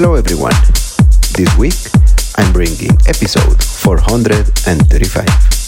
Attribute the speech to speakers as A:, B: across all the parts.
A: Hello everyone. This week I'm bringing episode 435.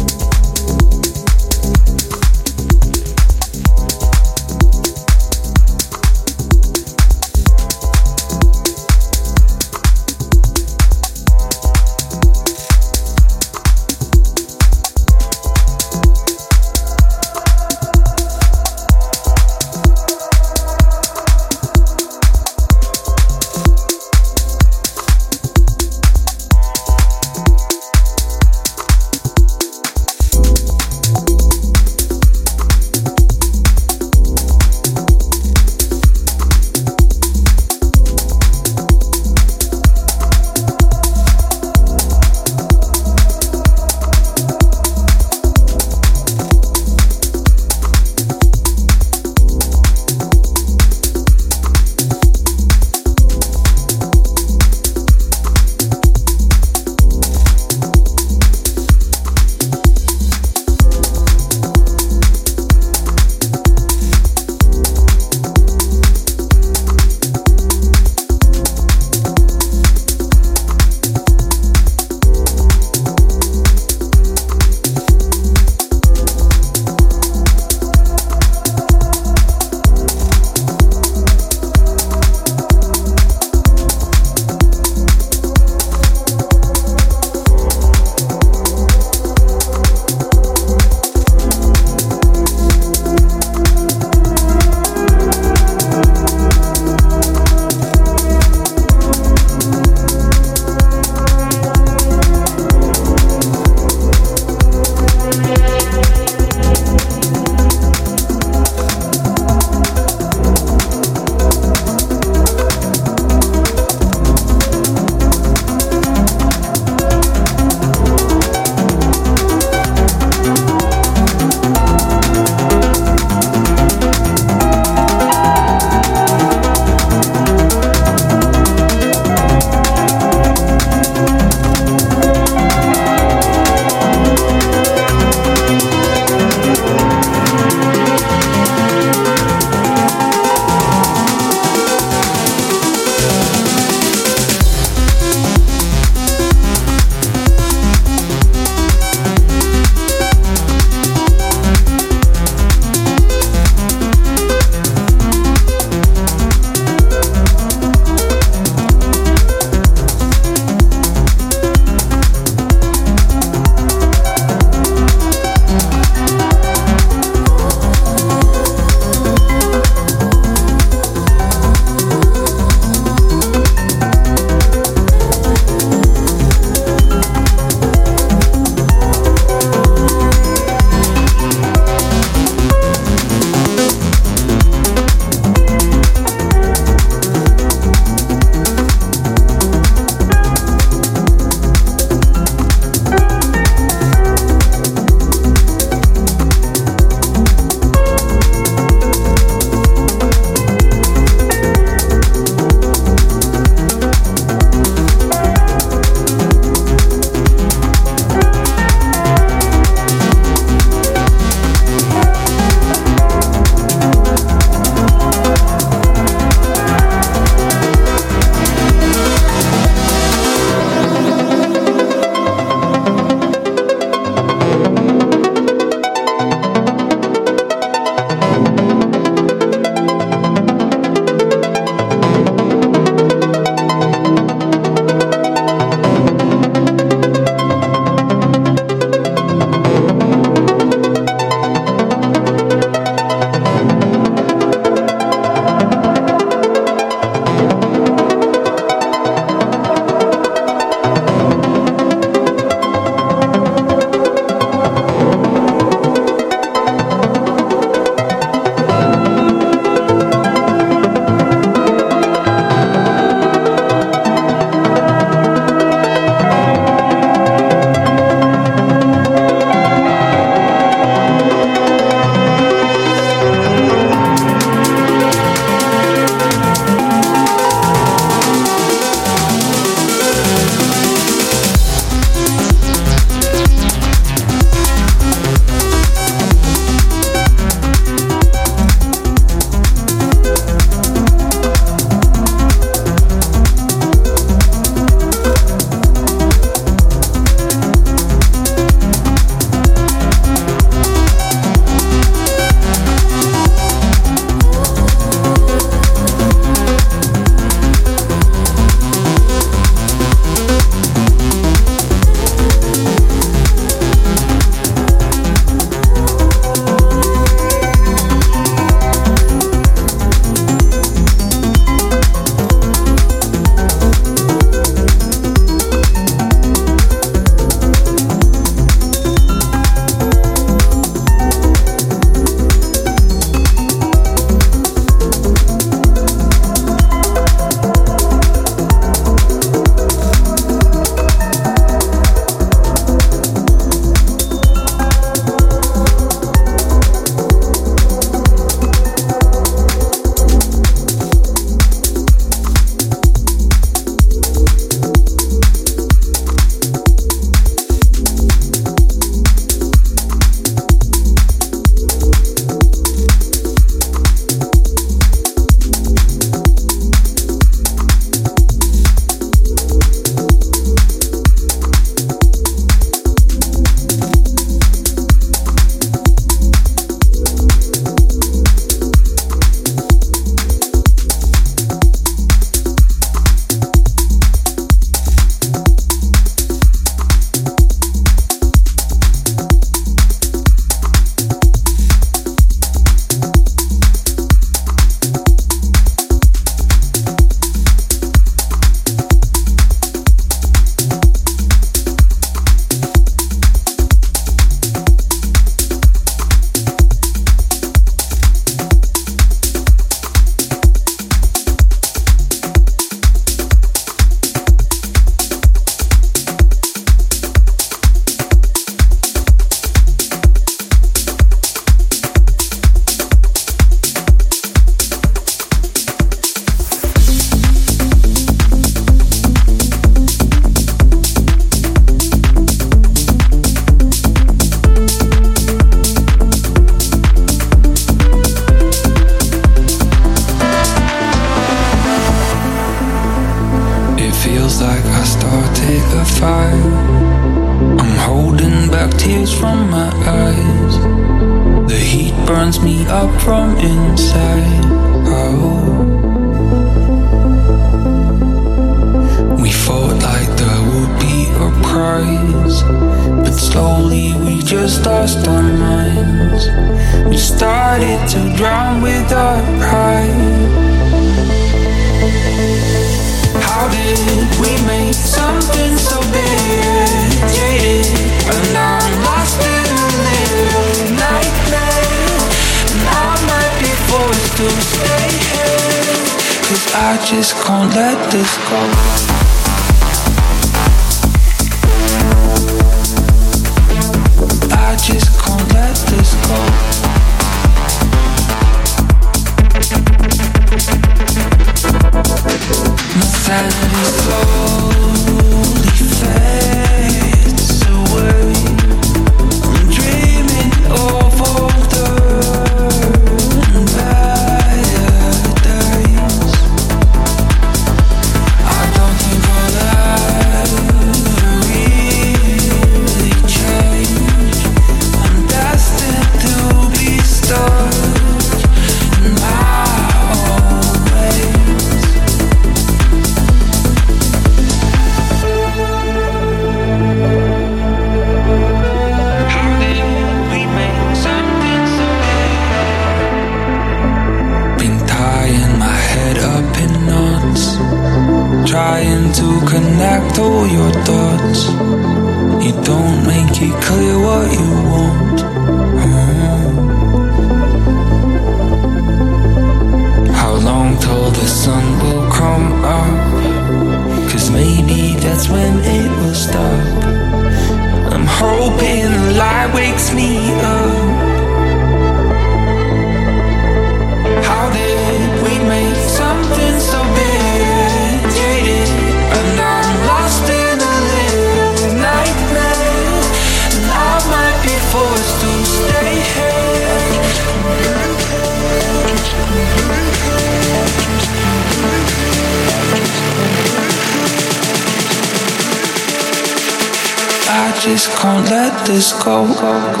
B: Go. go, go, go.